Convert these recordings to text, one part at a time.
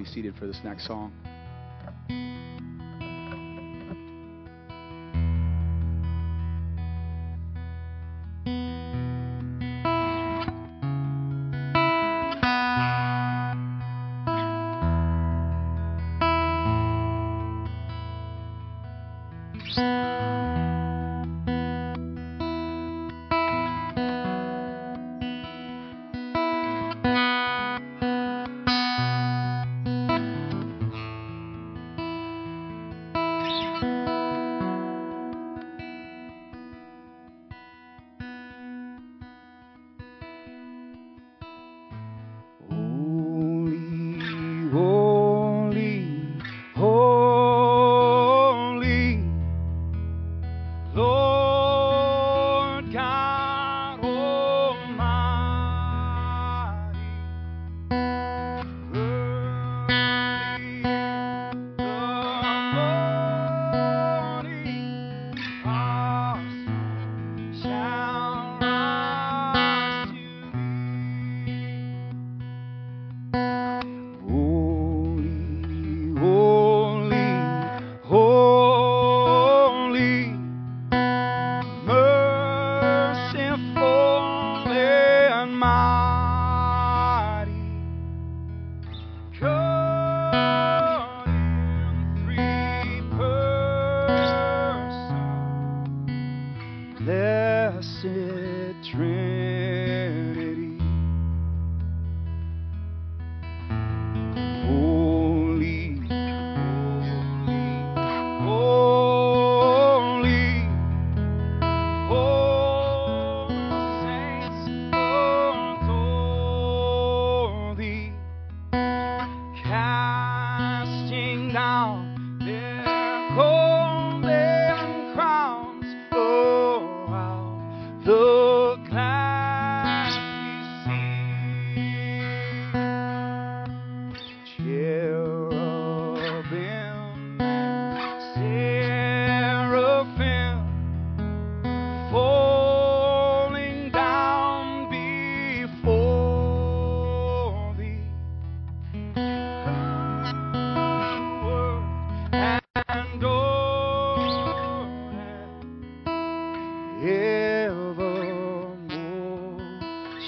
be seated for this next song.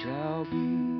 shall be.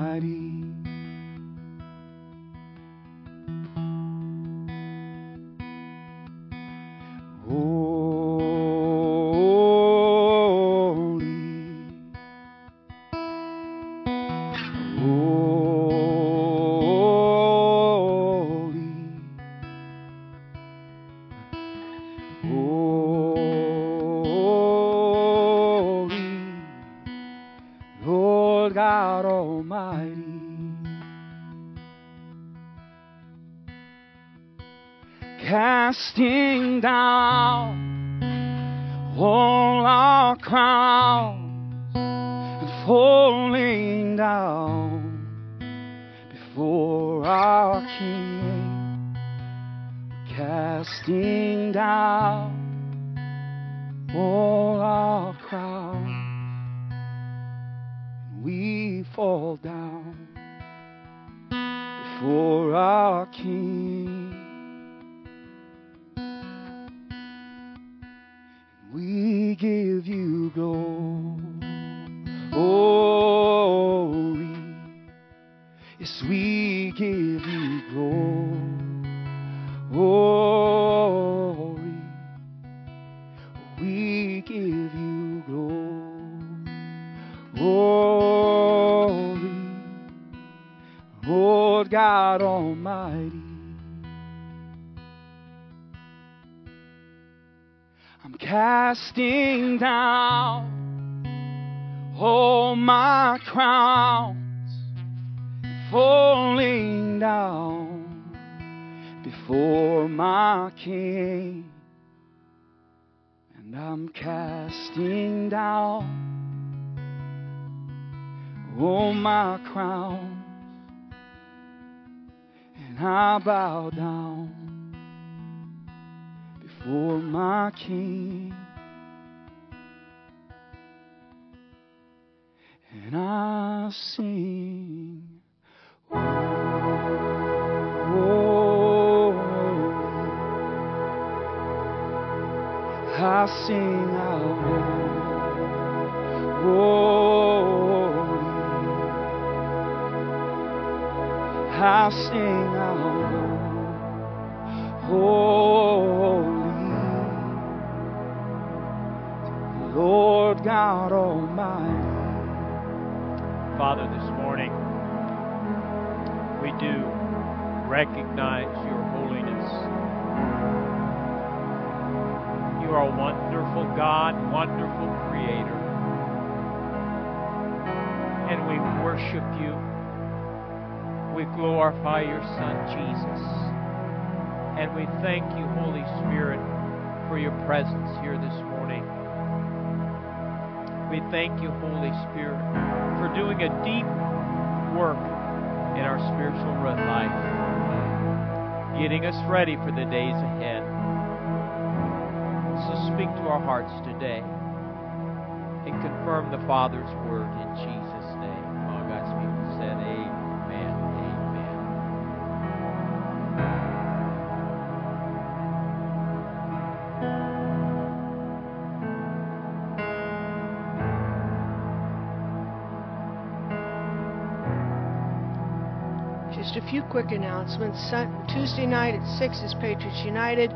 Oh. Almighty. I'm casting down all my crowns, falling down before my King. And I'm casting down all my crowns, and I bow down before my King. And I sing, I sing out, oh, I sing out, holy, Lord God Almighty. Father, this morning we do recognize your holiness. You are a wonderful God, wonderful Creator. And we worship you. We glorify your Son, Jesus. And we thank you, Holy Spirit, for your presence here this morning. We thank you, Holy Spirit, for doing a deep work in our spiritual life, getting us ready for the days ahead. So speak to our hearts today and confirm the Father's word in Jesus' few quick announcements. Tuesday night at 6 is Patriots United.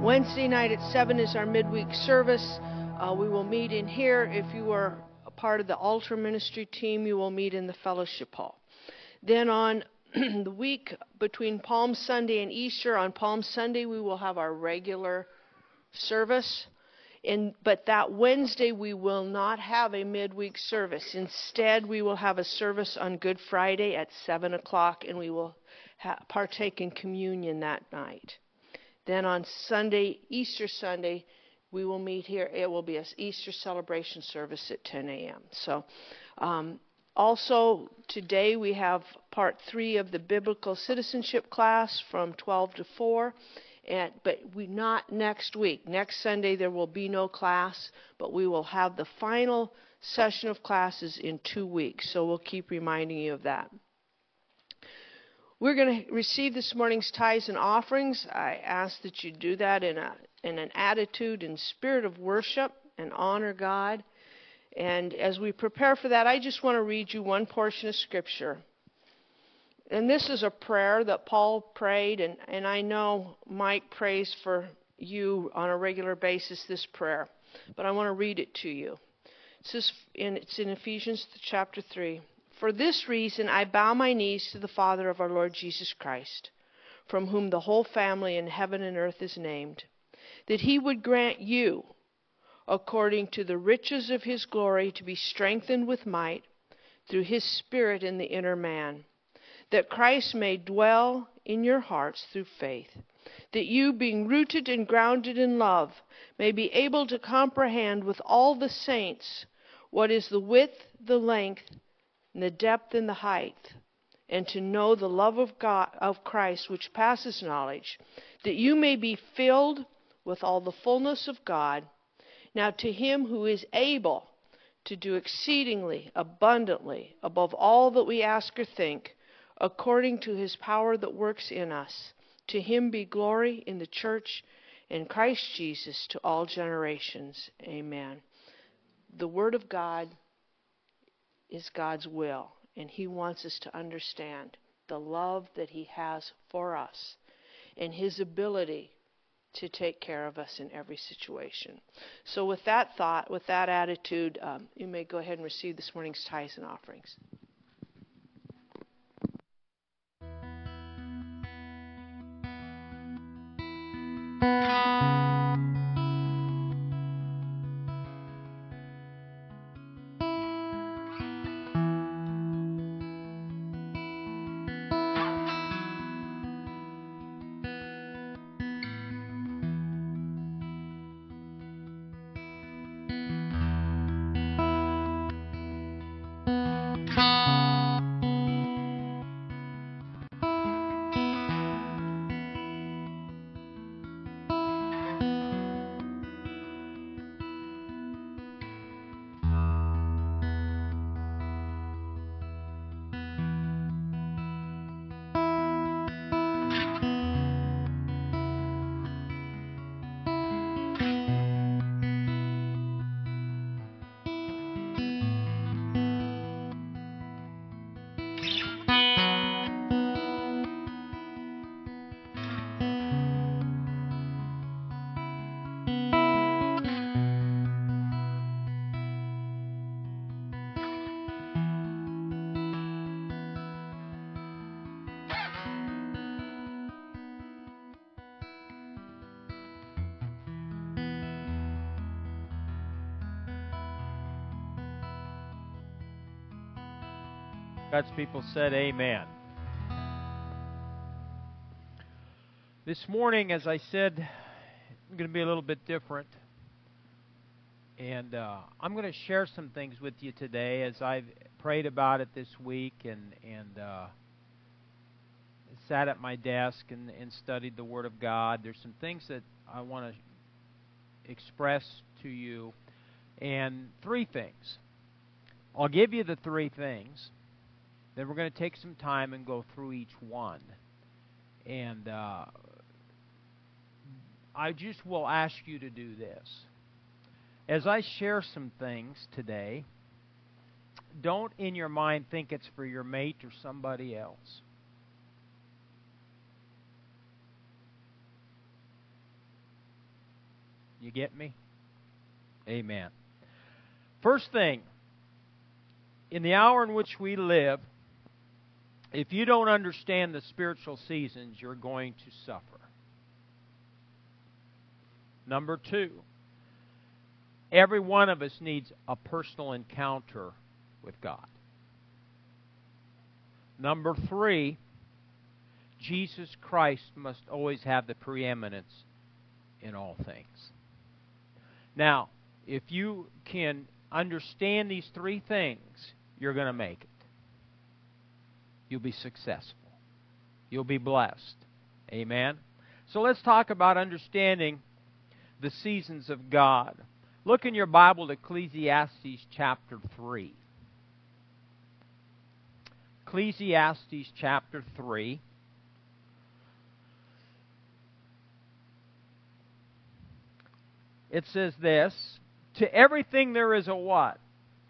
Wednesday night at 7 is our midweek service. Uh, we will meet in here. If you are a part of the altar ministry team, you will meet in the fellowship hall. Then on the week between Palm Sunday and Easter, on Palm Sunday, we will have our regular service. In, but that Wednesday we will not have a midweek service. Instead, we will have a service on Good Friday at 7 o'clock, and we will ha- partake in communion that night. Then on Sunday, Easter Sunday, we will meet here. It will be an Easter celebration service at 10 a.m. So, um, also today we have part three of the biblical citizenship class from 12 to 4. And, but we not next week. Next Sunday there will be no class, but we will have the final session of classes in two weeks. So we'll keep reminding you of that. We're going to receive this morning's tithes and offerings. I ask that you do that in a in an attitude and spirit of worship and honor God. And as we prepare for that, I just want to read you one portion of scripture. And this is a prayer that Paul prayed, and, and I know Mike prays for you on a regular basis this prayer. But I want to read it to you. In, it's in Ephesians chapter 3. For this reason I bow my knees to the Father of our Lord Jesus Christ, from whom the whole family in heaven and earth is named, that he would grant you, according to the riches of his glory, to be strengthened with might through his Spirit in the inner man that Christ may dwell in your hearts through faith, that you, being rooted and grounded in love, may be able to comprehend with all the saints what is the width, the length, and the depth and the height, and to know the love of God of Christ which passes knowledge, that you may be filled with all the fullness of God. Now to him who is able to do exceedingly abundantly above all that we ask or think, according to his power that works in us. To him be glory in the church in Christ Jesus to all generations. Amen. The Word of God is God's will, and He wants us to understand the love that He has for us and His ability to take care of us in every situation. So, with that thought, with that attitude, um, you may go ahead and receive this morning's tithes and offerings. God's people said, Amen. This morning, as I said, I'm going to be a little bit different. And uh, I'm going to share some things with you today as I've prayed about it this week and, and uh, sat at my desk and, and studied the Word of God. There's some things that I want to express to you, and three things. I'll give you the three things then we're going to take some time and go through each one. And uh, I just will ask you to do this. As I share some things today, don't in your mind think it's for your mate or somebody else. You get me? Amen. First thing, in the hour in which we live, if you don't understand the spiritual seasons, you're going to suffer. Number two, every one of us needs a personal encounter with God. Number three, Jesus Christ must always have the preeminence in all things. Now, if you can understand these three things, you're going to make it you'll be successful. You'll be blessed. Amen. So let's talk about understanding the seasons of God. Look in your Bible to Ecclesiastes chapter 3. Ecclesiastes chapter 3. It says this To everything there is a what?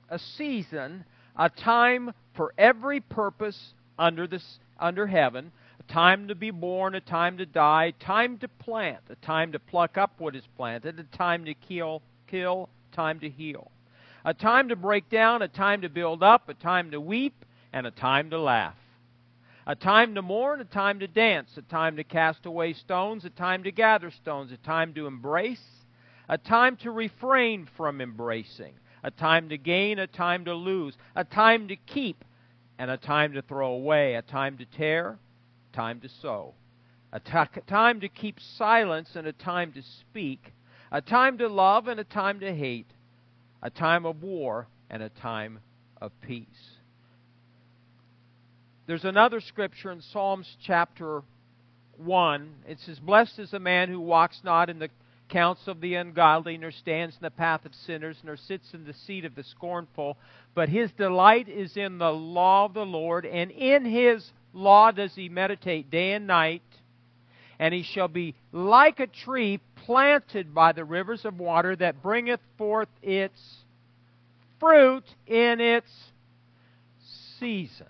A season, a time for every purpose under this under heaven, a time to be born, a time to die, time to plant, a time to pluck up what is planted, a time to kill, kill, time to heal. A time to break down, a time to build up, a time to weep, and a time to laugh. A time to mourn, a time to dance, a time to cast away stones, a time to gather stones, a time to embrace, a time to refrain from embracing, a time to gain, a time to lose, a time to keep, and a time to throw away, a time to tear, time to sow, a t- time to keep silence and a time to speak, a time to love and a time to hate, a time of war and a time of peace. There's another scripture in Psalms chapter 1. It says, Blessed is the man who walks not in the counsel of the ungodly, nor stands in the path of sinners, nor sits in the seat of the scornful. But his delight is in the law of the Lord, and in his law does he meditate day and night. And he shall be like a tree planted by the rivers of water that bringeth forth its fruit in its season.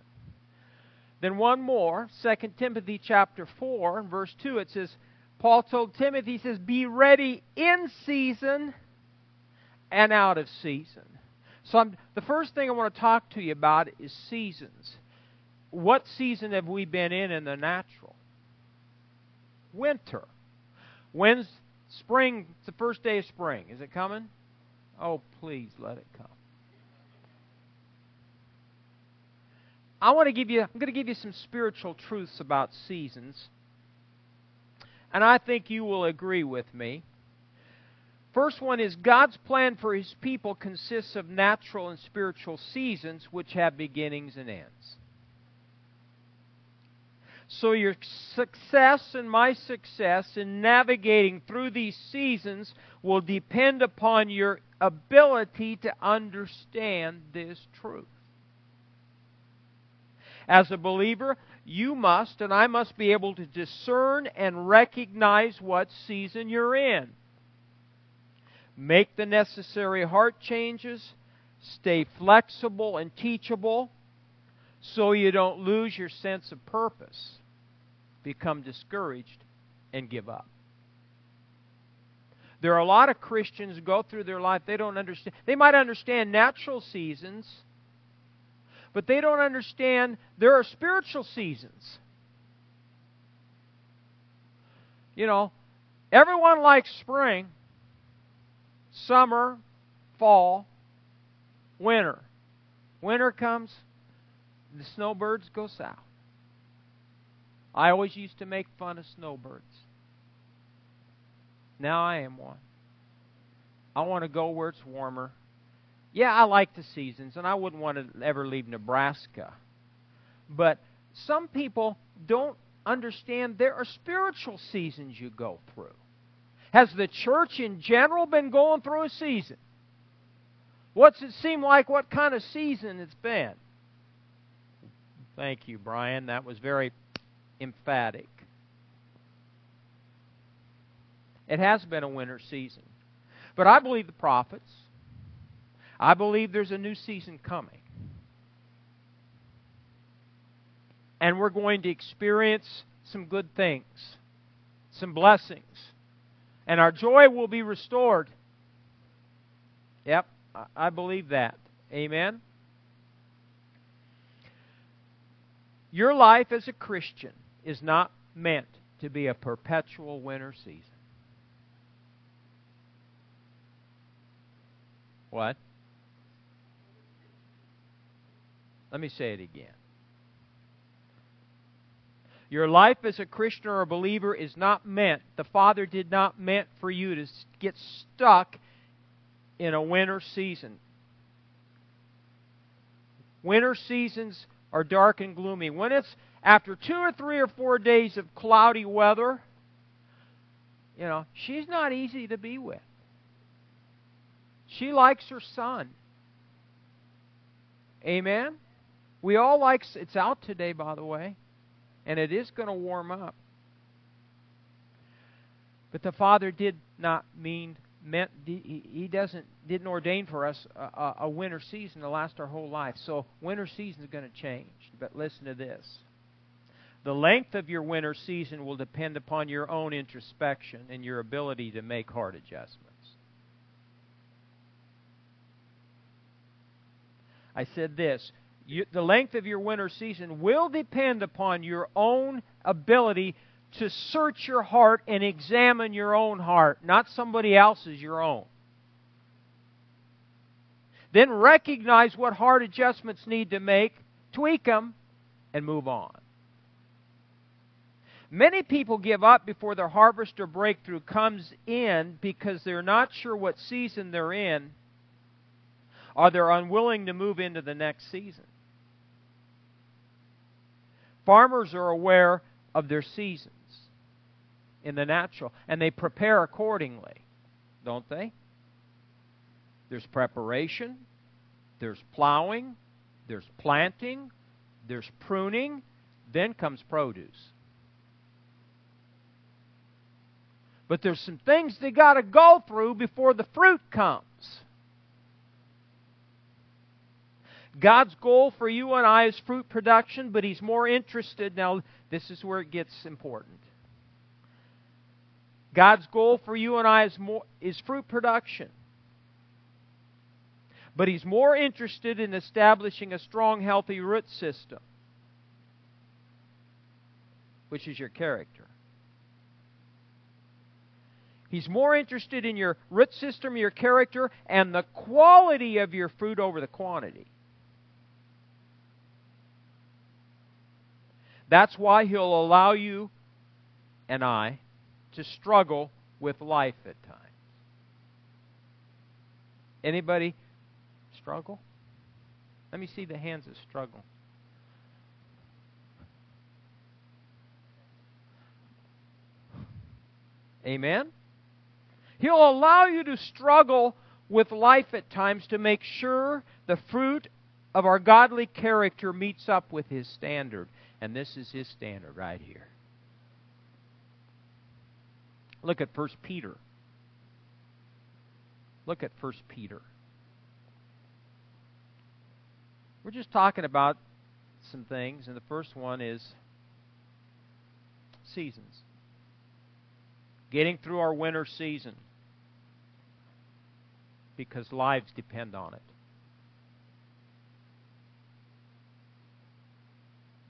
Then one more, 2 Timothy chapter 4, verse 2, it says, Paul told Timothy, he says, be ready in season and out of season. So I'm, the first thing I want to talk to you about is seasons. What season have we been in in the natural? Winter. When's spring? It's the first day of spring. Is it coming? Oh, please let it come. I want to give you I'm going to give you some spiritual truths about seasons. And I think you will agree with me. First one is God's plan for his people consists of natural and spiritual seasons which have beginnings and ends. So, your success and my success in navigating through these seasons will depend upon your ability to understand this truth. As a believer, you must and I must be able to discern and recognize what season you're in. Make the necessary heart changes, stay flexible and teachable so you don't lose your sense of purpose, become discouraged, and give up. There are a lot of Christians who go through their life, they don't understand. They might understand natural seasons, but they don't understand there are spiritual seasons. You know, everyone likes spring, summer, fall, winter. Winter comes, the snowbirds go south. I always used to make fun of snowbirds. Now I am one. I want to go where it's warmer. Yeah, I like the seasons, and I wouldn't want to ever leave Nebraska. But some people don't understand there are spiritual seasons you go through. Has the church in general been going through a season? What's it seem like? What kind of season it's been? Thank you, Brian. That was very emphatic. It has been a winter season. But I believe the prophets. I believe there's a new season coming. And we're going to experience some good things, some blessings. And our joy will be restored. Yep, I believe that. Amen. Your life as a Christian is not meant to be a perpetual winter season. What? Let me say it again. Your life as a Christian or a believer is not meant, the Father did not meant for you to get stuck in a winter season. Winter seasons are dark and gloomy. When it's after two or three or four days of cloudy weather, you know, she's not easy to be with. She likes her sun. Amen? We all like it's out today by the way, and it is going to warm up. But the Father did not mean meant he doesn't didn't ordain for us a, a winter season to last our whole life. So winter season is going to change. But listen to this. The length of your winter season will depend upon your own introspection and your ability to make hard adjustments. I said this you, the length of your winter season will depend upon your own ability to search your heart and examine your own heart, not somebody else's, your own. Then recognize what heart adjustments need to make, tweak them, and move on. Many people give up before their harvest or breakthrough comes in because they're not sure what season they're in or they're unwilling to move into the next season. Farmers are aware of their seasons in the natural and they prepare accordingly, don't they? There's preparation, there's plowing, there's planting, there's pruning, then comes produce. But there's some things they got to go through before the fruit comes. God's goal for you and I is fruit production, but He's more interested. Now, this is where it gets important. God's goal for you and I is, more, is fruit production. But He's more interested in establishing a strong, healthy root system, which is your character. He's more interested in your root system, your character, and the quality of your fruit over the quantity. That's why He'll allow you and I to struggle with life at times. Anybody struggle? Let me see the hands that struggle. Amen? He'll allow you to struggle with life at times to make sure the fruit of our godly character meets up with His standard. And this is His standard right here. Look at 1 Peter. Look at 1 Peter. We're just talking about some things, and the first one is seasons. Getting through our winter season because lives depend on it.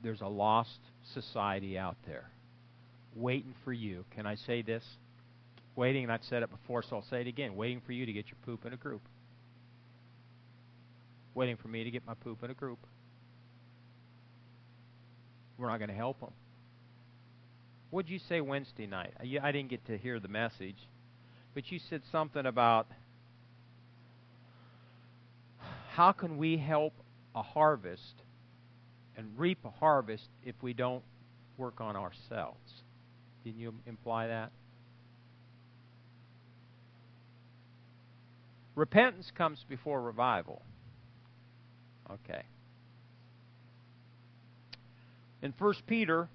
There's a lost society out there waiting for you. Can I say this? Waiting, and I've said it before, so I'll say it again. Waiting for you to get your poop in a group. Waiting for me to get my poop in a group. We're not going to help them. What did you say Wednesday night? I didn't get to hear the message, but you said something about how can we help a harvest and reap a harvest if we don't work on ourselves? Didn't you imply that? Repentance comes before revival. Okay. In 1 Peter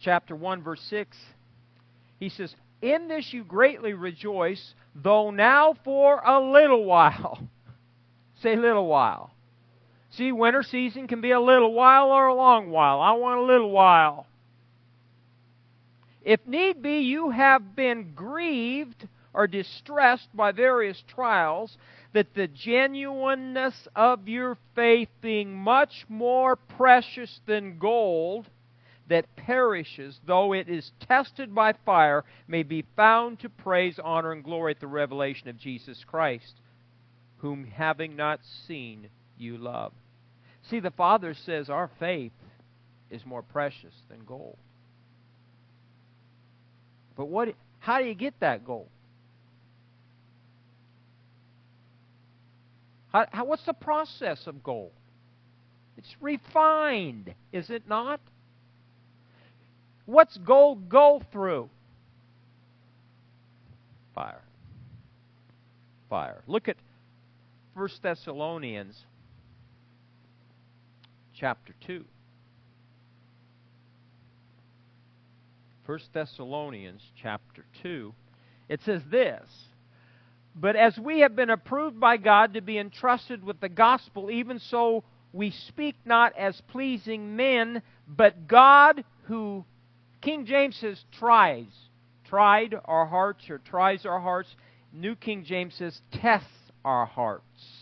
chapter 1 verse 6, he says, "In this you greatly rejoice, though now for a little while Say little while. See, winter season can be a little while or a long while. I want a little while. If need be, you have been grieved or distressed by various trials, that the genuineness of your faith, being much more precious than gold that perishes, though it is tested by fire, may be found to praise, honor, and glory at the revelation of Jesus Christ whom having not seen you love. See, the Father says our faith is more precious than gold. But what how do you get that gold? How, how, what's the process of gold? It's refined, is it not? What's gold go through? Fire. Fire. Look at 1 Thessalonians chapter 2. 1 Thessalonians chapter 2. It says this But as we have been approved by God to be entrusted with the gospel, even so we speak not as pleasing men, but God who, King James says, tries, tried our hearts or tries our hearts. New King James says, tests our hearts.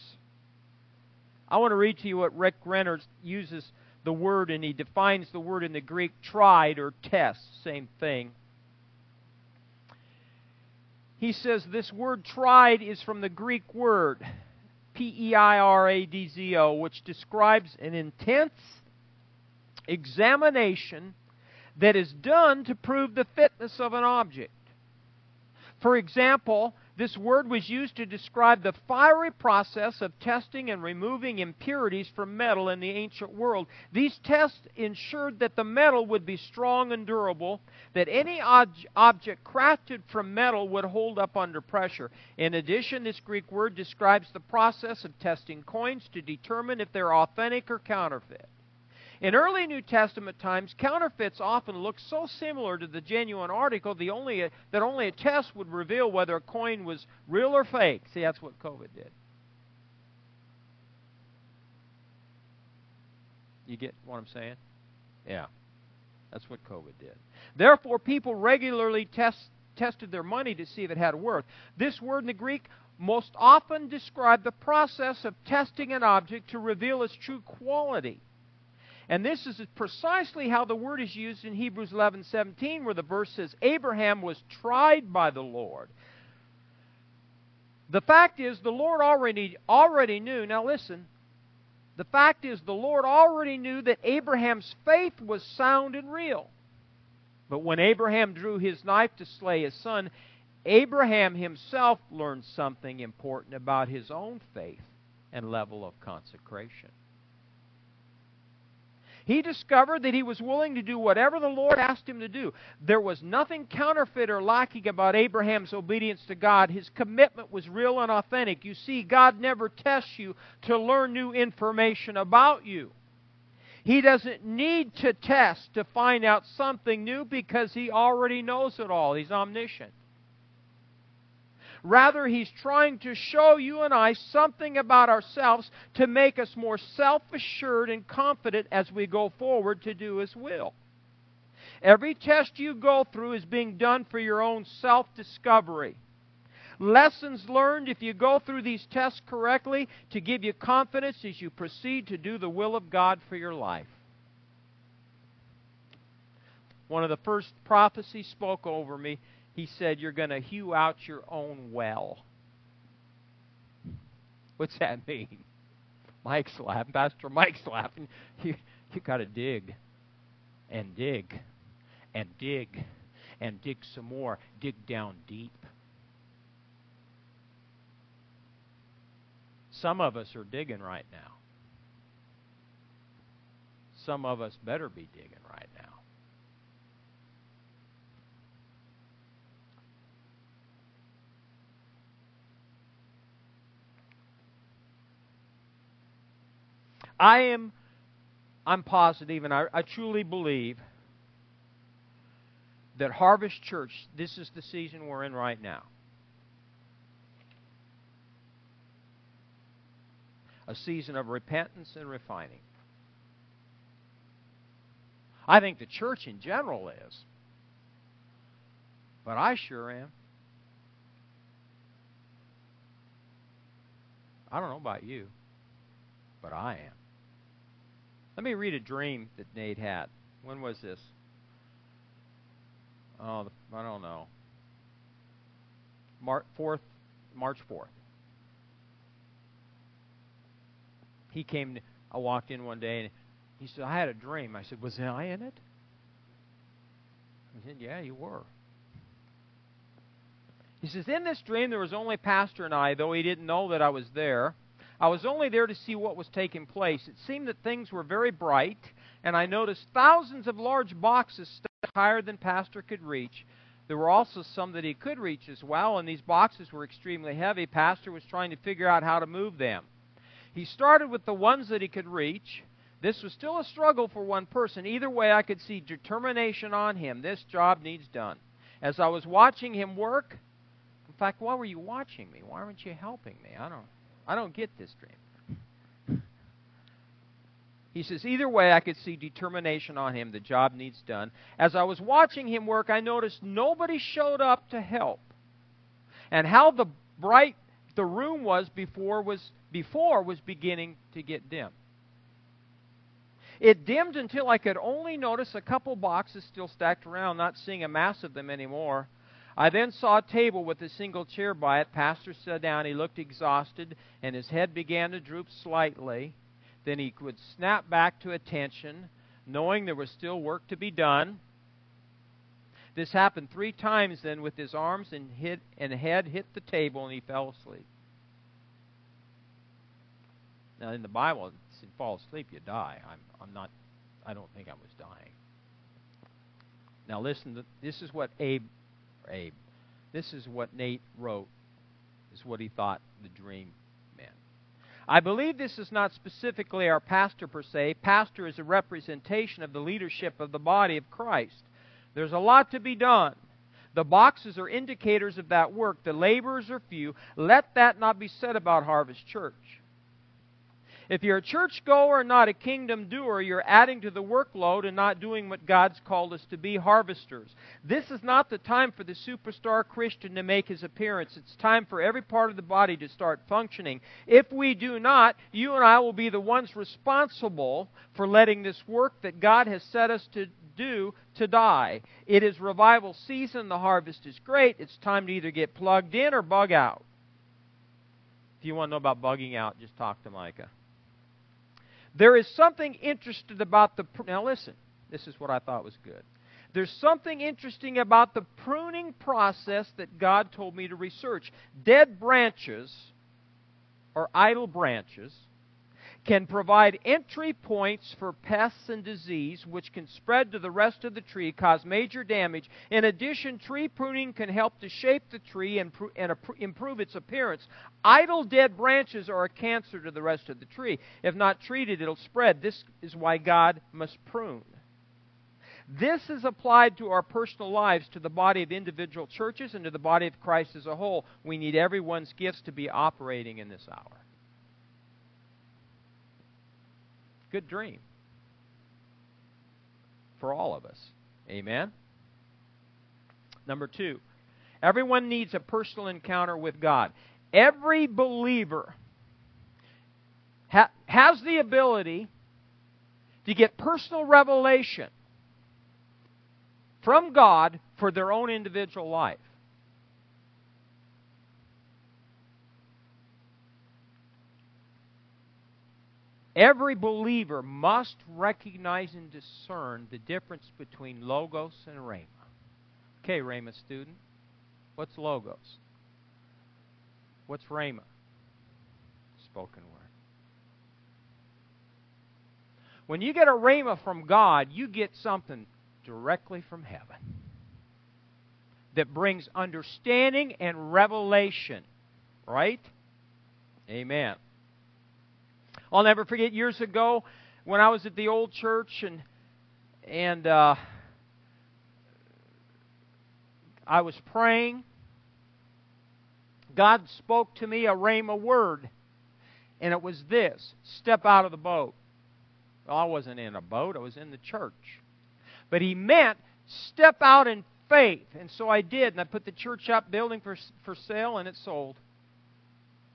I want to read to you what Rick Renner uses the word, and he defines the word in the Greek tried or test, same thing. He says this word tried is from the Greek word P E I R A D Z O, which describes an intense examination that is done to prove the fitness of an object. For example, this word was used to describe the fiery process of testing and removing impurities from metal in the ancient world. These tests ensured that the metal would be strong and durable, that any ob- object crafted from metal would hold up under pressure. In addition, this Greek word describes the process of testing coins to determine if they're authentic or counterfeit. In early New Testament times, counterfeits often looked so similar to the genuine article the only that only a test would reveal whether a coin was real or fake. See, that's what COVID did. You get what I'm saying? Yeah. That's what COVID did. Therefore, people regularly test, tested their money to see if it had worth. This word in the Greek most often described the process of testing an object to reveal its true quality. And this is precisely how the word is used in Hebrews 11:17 where the verse says Abraham was tried by the Lord. The fact is the Lord already already knew. Now listen. The fact is the Lord already knew that Abraham's faith was sound and real. But when Abraham drew his knife to slay his son, Abraham himself learned something important about his own faith and level of consecration he discovered that he was willing to do whatever the Lord asked him to do. There was nothing counterfeit or lacking about Abraham's obedience to God. His commitment was real and authentic. You see, God never tests you to learn new information about you. He doesn't need to test to find out something new because he already knows it all. He's omniscient. Rather, He's trying to show you and I something about ourselves to make us more self assured and confident as we go forward to do His will. Every test you go through is being done for your own self discovery. Lessons learned if you go through these tests correctly to give you confidence as you proceed to do the will of God for your life. One of the first prophecies spoke over me he said, You're going to hew out your own well. What's that mean? Mike's laughing. Pastor Mike's laughing. You, you got to dig and dig and dig and dig some more. Dig down deep. Some of us are digging right now. Some of us better be digging right now. I am I'm positive and I, I truly believe that Harvest Church, this is the season we're in right now. A season of repentance and refining. I think the church in general is. But I sure am. I don't know about you, but I am. Let me read a dream that Nate had. When was this? Oh, I don't know. March 4th, March 4th. He came, I walked in one day and he said, I had a dream. I said, Was I in it? He said, Yeah, you were. He says, In this dream, there was only Pastor and I, though he didn't know that I was there. I was only there to see what was taking place. It seemed that things were very bright, and I noticed thousands of large boxes stacked higher than Pastor could reach. There were also some that he could reach as well, and these boxes were extremely heavy. Pastor was trying to figure out how to move them. He started with the ones that he could reach. This was still a struggle for one person. Either way, I could see determination on him. This job needs done. As I was watching him work, in fact, why were you watching me? Why weren't you helping me? I don't I don't get this dream. He says, either way, I could see determination on him. The job needs done. As I was watching him work, I noticed nobody showed up to help. And how the bright the room was before was before was beginning to get dim. It dimmed until I could only notice a couple boxes still stacked around, not seeing a mass of them anymore. I then saw a table with a single chair by it. Pastor sat down. He looked exhausted, and his head began to droop slightly. Then he would snap back to attention, knowing there was still work to be done. This happened three times then with his arms and, hit, and head hit the table and he fell asleep. Now in the Bible, if you fall asleep, you die. I'm, I'm not. I don't think I was dying. Now listen. this is what Abe, Abe. This is what Nate wrote. Is what he thought the dream meant. I believe this is not specifically our pastor per se. Pastor is a representation of the leadership of the body of Christ. There's a lot to be done. The boxes are indicators of that work. The laborers are few. Let that not be said about Harvest Church. If you're a churchgoer and not a kingdom doer, you're adding to the workload and not doing what God's called us to be harvesters. This is not the time for the superstar Christian to make his appearance. It's time for every part of the body to start functioning. If we do not, you and I will be the ones responsible for letting this work that God has set us to do to die. It is revival season. The harvest is great. It's time to either get plugged in or bug out. If you want to know about bugging out, just talk to Micah. There is something interesting about the. Pr- Now, listen, this is what I thought was good. There's something interesting about the pruning process that God told me to research. Dead branches, or idle branches, can provide entry points for pests and disease, which can spread to the rest of the tree, cause major damage. In addition, tree pruning can help to shape the tree and, and improve its appearance. Idle dead branches are a cancer to the rest of the tree. If not treated, it'll spread. This is why God must prune. This is applied to our personal lives, to the body of individual churches, and to the body of Christ as a whole. We need everyone's gifts to be operating in this hour. Good dream for all of us. Amen? Number two, everyone needs a personal encounter with God. Every believer ha- has the ability to get personal revelation from God for their own individual life. Every believer must recognize and discern the difference between logos and rhema. Okay, rhema student, what's logos? What's rhema? Spoken word. When you get a rhema from God, you get something directly from heaven that brings understanding and revelation. Right? Amen. I'll never forget years ago when I was at the old church and and uh, I was praying. God spoke to me a rhema word, and it was this: step out of the boat. Well, I wasn't in a boat; I was in the church. But He meant step out in faith, and so I did, and I put the church up, building for for sale, and it sold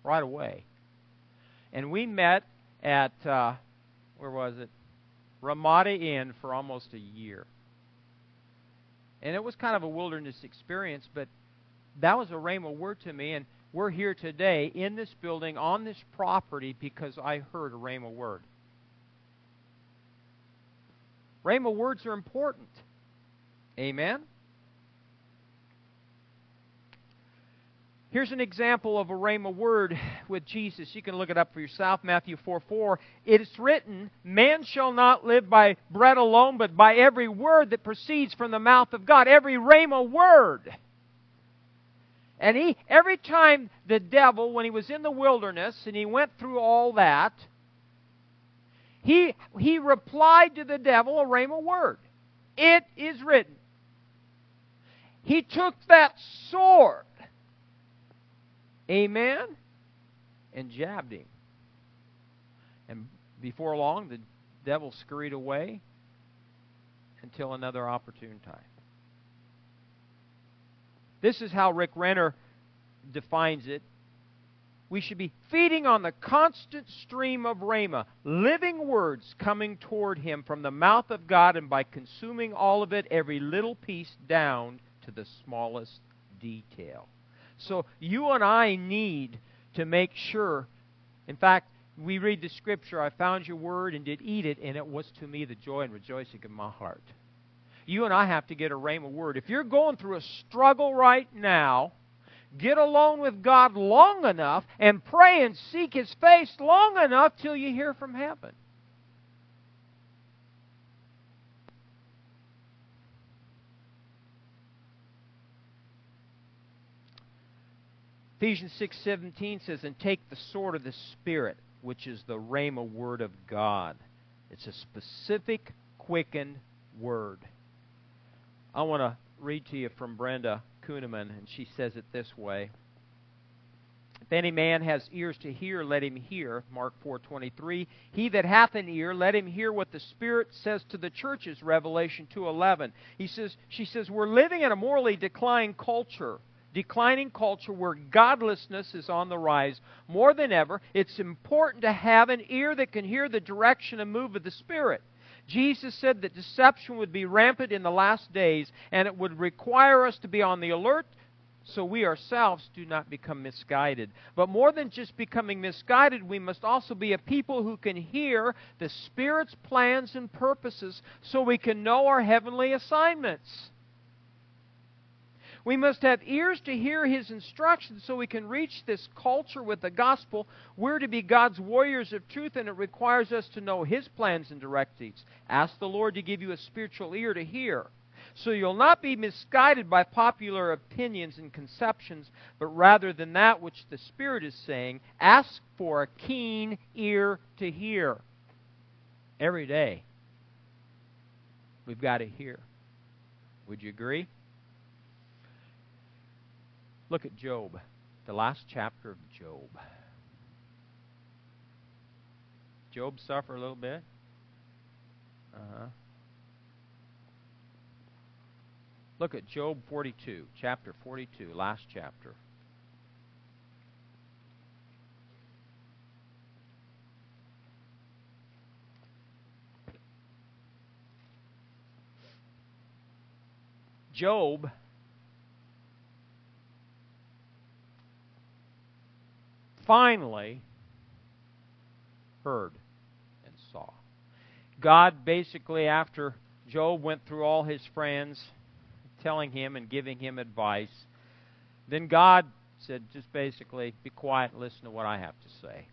right away. And we met at uh, where was it? Ramada Inn for almost a year. And it was kind of a wilderness experience, but that was a rhema word to me, and we're here today in this building on this property because I heard a rhema word. Rhema words are important. Amen. Here's an example of a rhema word with Jesus. You can look it up for yourself. Matthew 4 4. It is written, Man shall not live by bread alone, but by every word that proceeds from the mouth of God. Every rhema word. And he, every time the devil, when he was in the wilderness and he went through all that, he, he replied to the devil a rhema word. It is written. He took that sword Amen? And jabbed him. And before long, the devil scurried away until another opportune time. This is how Rick Renner defines it. We should be feeding on the constant stream of Rhema, living words coming toward him from the mouth of God, and by consuming all of it, every little piece down to the smallest detail. So you and I need to make sure. In fact, we read the scripture, I found your word and did eat it, and it was to me the joy and rejoicing of my heart. You and I have to get a rhema word. If you're going through a struggle right now, get alone with God long enough and pray and seek His face long enough till you hear from heaven. Ephesians 6:17 says, "And take the sword of the spirit, which is the rhema word of God." It's a specific, quickened word. I want to read to you from Brenda Kunneman, and she says it this way. If any man has ears to hear, let him hear. Mark 4:23. He that hath an ear, let him hear what the Spirit says to the churches. Revelation 2:11. He says, she says, we're living in a morally declining culture declining culture where godlessness is on the rise more than ever, it's important to have an ear that can hear the direction and move of the Spirit. Jesus said that deception would be rampant in the last days, and it would require us to be on the alert so we ourselves do not become misguided. But more than just becoming misguided, we must also be a people who can hear the Spirit's plans and purposes so we can know our heavenly assignments. We must have ears to hear His instructions so we can reach this culture with the gospel. We're to be God's warriors of truth, and it requires us to know His plans and directives. Ask the Lord to give you a spiritual ear to hear. So you'll not be misguided by popular opinions and conceptions, but rather than that which the Spirit is saying, ask for a keen ear to hear. Every day, we've got to hear. Would you agree? Look at Job, the last chapter of Job. Job suffer a little bit. Uh-huh. Look at Job 42, chapter 42, last chapter. Job finally heard and saw. God basically, after Job went through all his friends, telling him and giving him advice, then God said, just basically, be quiet listen to what I have to say.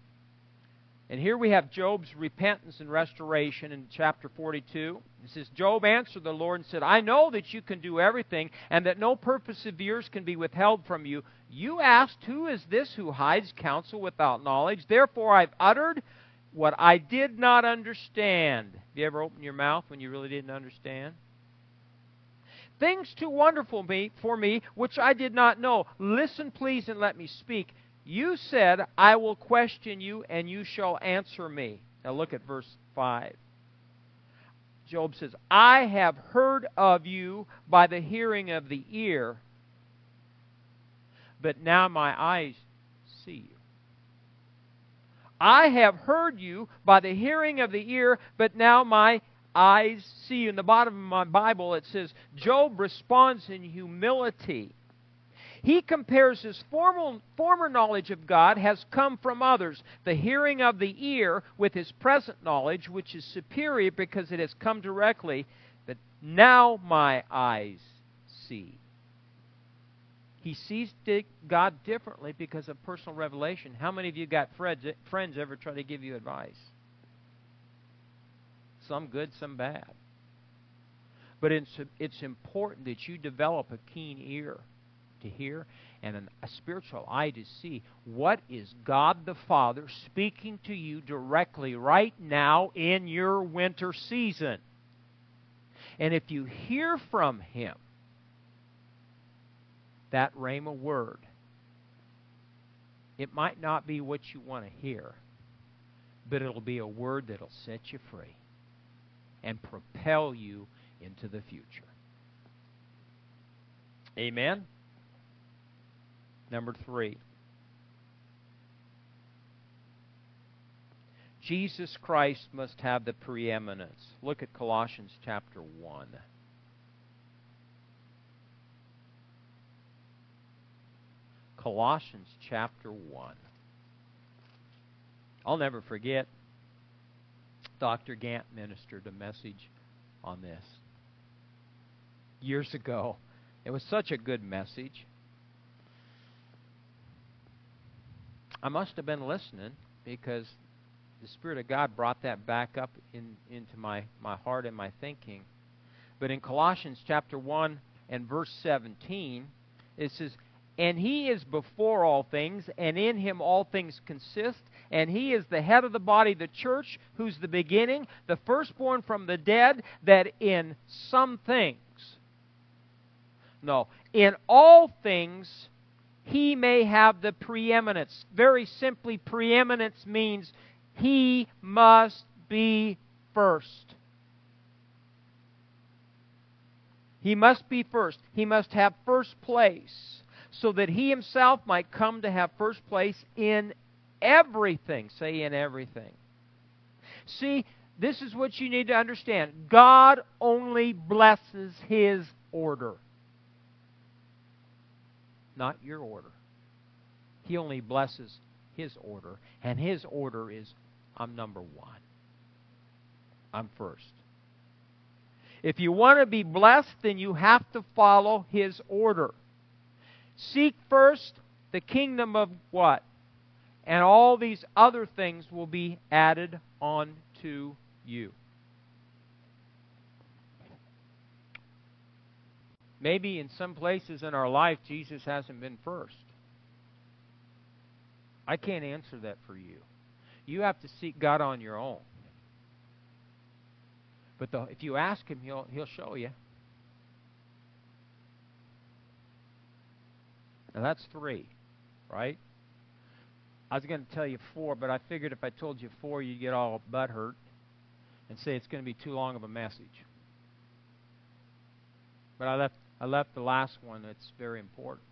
And here we have Job's repentance and restoration in chapter 42. It says, Job answered the Lord and said, I know that you can do everything, and that no purpose of yours can be withheld from you. You asked, Who is this who hides counsel without knowledge? Therefore I've uttered what I did not understand. Have you ever opened your mouth when you really didn't understand? Things too wonderful me, for me, which I did not know. Listen, please, and let me speak. You said, I will question you, and you shall answer me. Now look at verse 5. Job says, I have heard of you by the hearing of the ear, but now my eyes see you. I have heard you by the hearing of the ear, but now my eyes see you. In the bottom of my Bible, it says, Job responds in humility. He compares his formal, former knowledge of God has come from others, the hearing of the ear, with his present knowledge, which is superior because it has come directly. But now my eyes see. He sees God differently because of personal revelation. How many of you got friends, ever try to give you advice? Some good, some bad. But it's, it's important that you develop a keen ear to hear and an, a spiritual eye to see what is God the Father speaking to you directly right now in your winter season. And if you hear from Him that Rhema word, it might not be what you want to hear, but it'll be a word that'll set you free and propel you into the future. Amen. Number three. Jesus Christ must have the preeminence. Look at Colossians chapter 1. Colossians chapter 1. I'll never forget, Dr. Gant ministered a message on this. years ago. It was such a good message. I must have been listening because the Spirit of God brought that back up in, into my, my heart and my thinking. But in Colossians chapter 1 and verse 17, it says, And he is before all things, and in him all things consist, and he is the head of the body, the church, who's the beginning, the firstborn from the dead, that in some things, no, in all things, he may have the preeminence. Very simply, preeminence means he must be first. He must be first. He must have first place so that he himself might come to have first place in everything. Say, in everything. See, this is what you need to understand God only blesses his order, not your order. He only blesses his order, and his order is I'm number one. I'm first. If you want to be blessed, then you have to follow his order. Seek first the kingdom of what? And all these other things will be added on to you. Maybe in some places in our life, Jesus hasn't been first. I can't answer that for you. You have to seek God on your own. But the, if you ask Him, He'll, he'll show you. Now that's three, right? I was going to tell you four, but I figured if I told you four, you'd get all butt hurt and say it's going to be too long of a message. But I left I left the last one that's very important.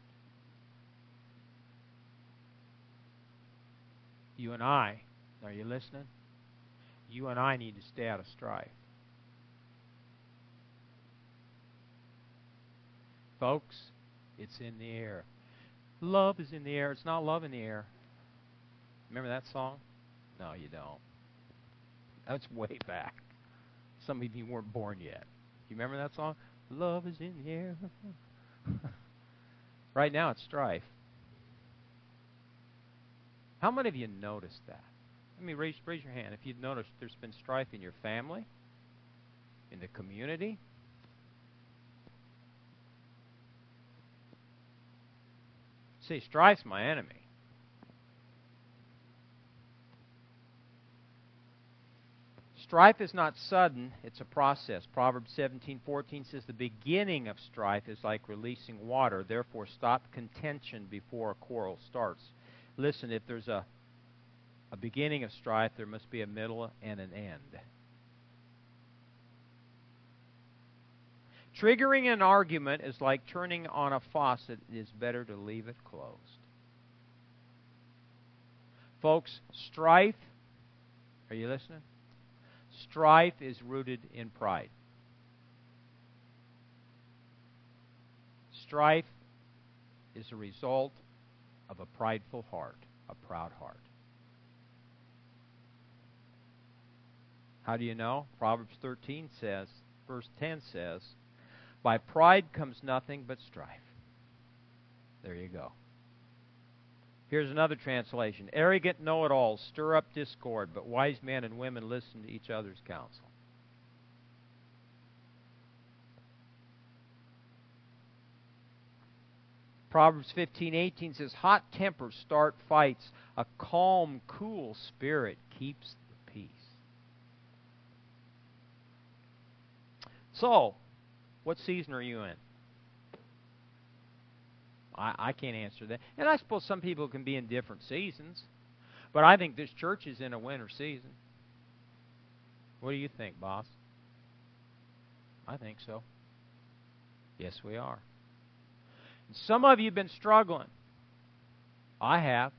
You and I, are you listening? You and I need to stay out of strife. Folks, it's in the air. Love is in the air. It's not love in the air. Remember that song? No, you don't. That's way back. Some of you weren't born yet. You remember that song? Love is in the air. right now it's strife. How many of you noticed that? Let me raise, raise your hand if you've noticed there's been strife in your family, in the community, See, strife's my enemy. Strife is not sudden, it's a process. Proverbs 17:14 says the beginning of strife is like releasing water, therefore stop contention before a quarrel starts. Listen, if there's a a beginning of strife, there must be a middle and an end. Triggering an argument is like turning on a faucet. It is better to leave it closed. Folks, strife, are you listening? Strife is rooted in pride. Strife is a result of a prideful heart, a proud heart. How do you know? Proverbs 13 says, verse 10 says, by pride comes nothing but strife. There you go. Here's another translation Arrogant know it alls stir up discord, but wise men and women listen to each other's counsel. Proverbs 15:18 says hot tempers start fights, a calm, cool spirit keeps the peace. So, what season are you in? I, I can't answer that. And I suppose some people can be in different seasons. But I think this church is in a winter season. What do you think, boss? I think so. Yes, we are. And some of you have been struggling. I have.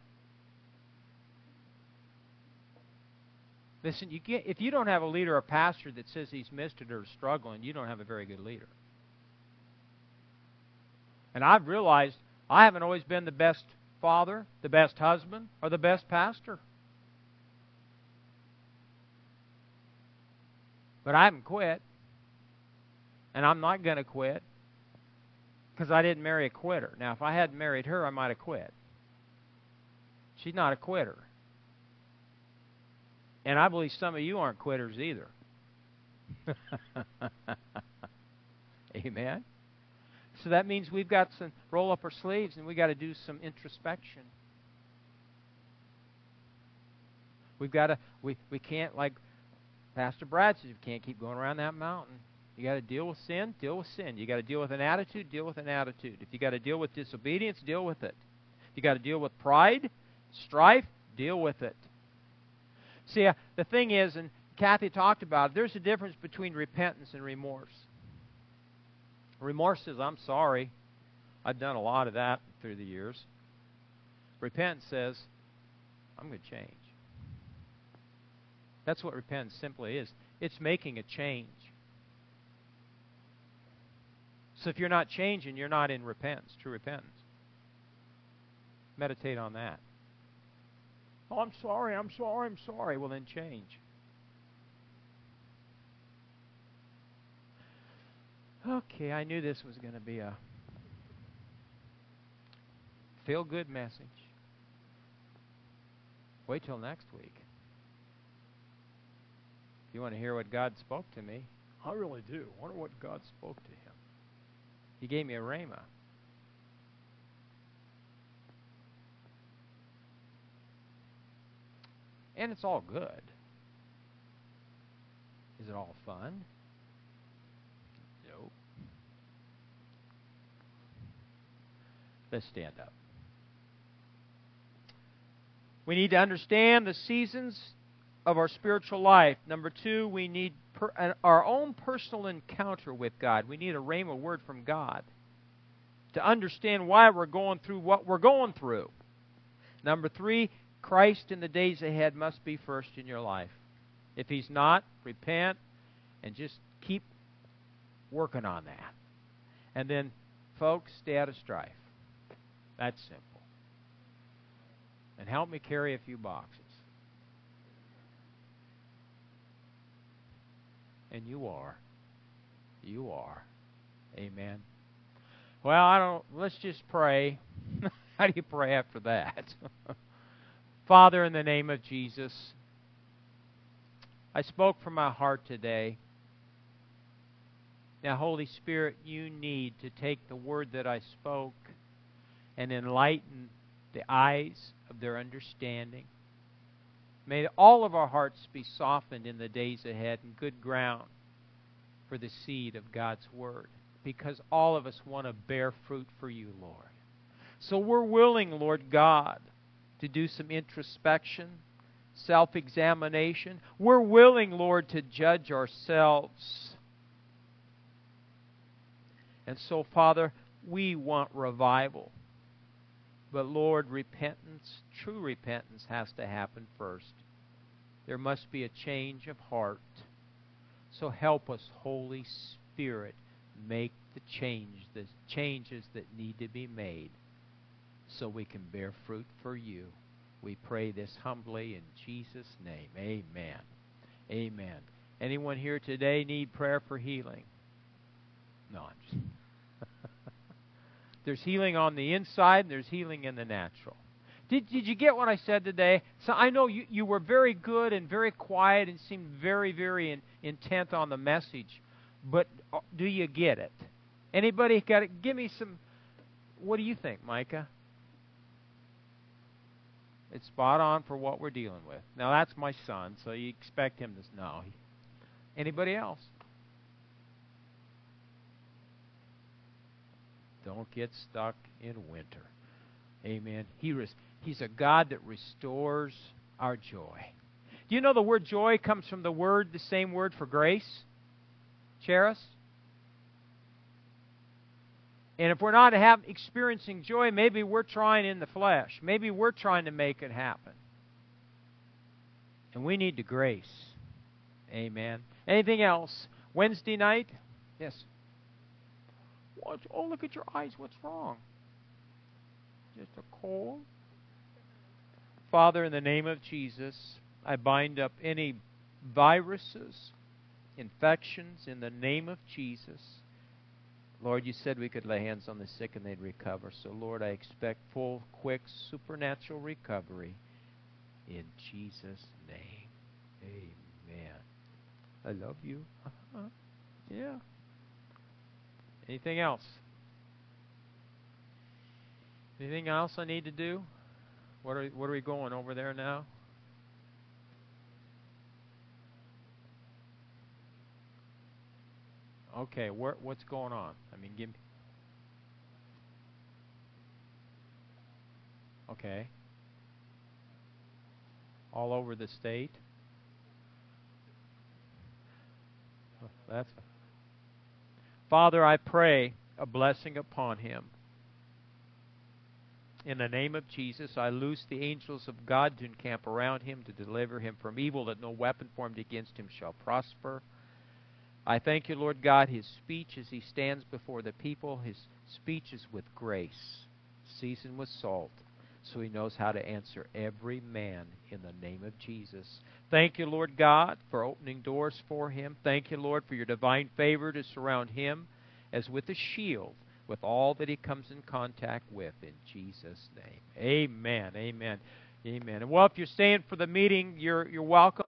Listen, you get, if you don't have a leader or pastor that says he's missed it or is struggling, you don't have a very good leader. And I've realized I haven't always been the best father, the best husband, or the best pastor. But I haven't quit. And I'm not going to quit. because I didn't marry a quitter. Now, if I hadn't married her, I might have quit. She's not a quitter. And I believe some of you aren't quitters either. Amen. So that means we've got to roll up our sleeves and we've got to do some introspection. We've got to we we can't like Pastor Brad says, you can't keep going around that mountain. You got to deal with sin, deal with sin. You got to deal with an attitude, deal with an attitude. If you got to deal with disobedience, deal with it. You got to deal with pride, strife, deal with it. See, uh, the thing is, and Kathy talked about, it, there's a difference between repentance and remorse. Remorse says, I'm sorry. I've done a lot of that through the years. Repentance says, I'm going to change. That's what repentance simply is. It's making a change. So if you're not changing, you're not in repentance, true repentance. Meditate on that. Oh, I'm sorry, I'm sorry, I'm sorry. Well, then change. Okay, I knew this was going to be a feel good message. Wait till next week. If you want to hear what God spoke to me, I really do. I wonder what God spoke to him. He gave me a rhema. And it's all good. Is it all fun? Let's stand up. We need to understand the seasons of our spiritual life. Number two, we need per, our own personal encounter with God. We need a rhema word from God to understand why we're going through what we're going through. Number three, Christ in the days ahead must be first in your life. If He's not, repent and just keep working on that. And then, folks, stay out of strife. That's simple. And help me carry a few boxes. And you are. You are. Amen. Well, I don't. Let's just pray. How do you pray after that? Father, in the name of Jesus, I spoke from my heart today. Now, Holy Spirit, you need to take the word that I spoke and enlighten the eyes of their understanding. May all of our hearts be softened in the days ahead and good ground for the seed of God's Word because all of us want to bear fruit for you, Lord. So we're willing, Lord God, to do some introspection, self examination. We're willing, Lord, to judge ourselves. And so, Father, we want revival. But Lord, repentance, true repentance, has to happen first. There must be a change of heart. So help us, Holy Spirit, make the change, the changes that need to be made so we can bear fruit for you. We pray this humbly in Jesus' name. Amen. Amen. Anyone here today need prayer for healing? No, I'm just There's healing on the inside, and there's healing in the natural. Did, did you get what I said today? So I know you, you were very good and very quiet and seemed very, very in, intent on the message, but uh, do you get it? Anybody got it? Give me some. What do you think, Micah? It's spot on for what we're dealing with. Now that's my son, so you expect him to know. Anybody else? Don't get stuck in winter. Amen. He res- he's a God that restores our joy. Do you know the word joy comes from the word, the same word for grace? Charis? And if we're not have, experiencing joy, maybe we're trying in the flesh. Maybe we're trying to make it happen. And we need the grace. Amen. Anything else? Wednesday night? Yes. Oh, look at your eyes. What's wrong? Just a cold? Father, in the name of Jesus, I bind up any viruses, infections in the name of Jesus. Lord, you said we could lay hands on the sick and they'd recover. So, Lord, I expect full, quick, supernatural recovery in Jesus' name. Amen. I love you. Uh-huh. Yeah. Anything else? Anything else I need to do? What are what are we going over there now? Okay, where, what's going on? I mean, give me. Okay. All over the state. That's. Father, I pray a blessing upon him. In the name of Jesus, I loose the angels of God to encamp around him to deliver him from evil, that no weapon formed against him shall prosper. I thank you, Lord God, his speech as he stands before the people, his speech is with grace, seasoned with salt, so he knows how to answer every man in the name of Jesus. Thank you, Lord God, for opening doors for him. Thank you, Lord, for your divine favor to surround him as with a shield with all that he comes in contact with in Jesus' name. Amen. Amen. Amen. And well, if you're staying for the meeting, you're you're welcome.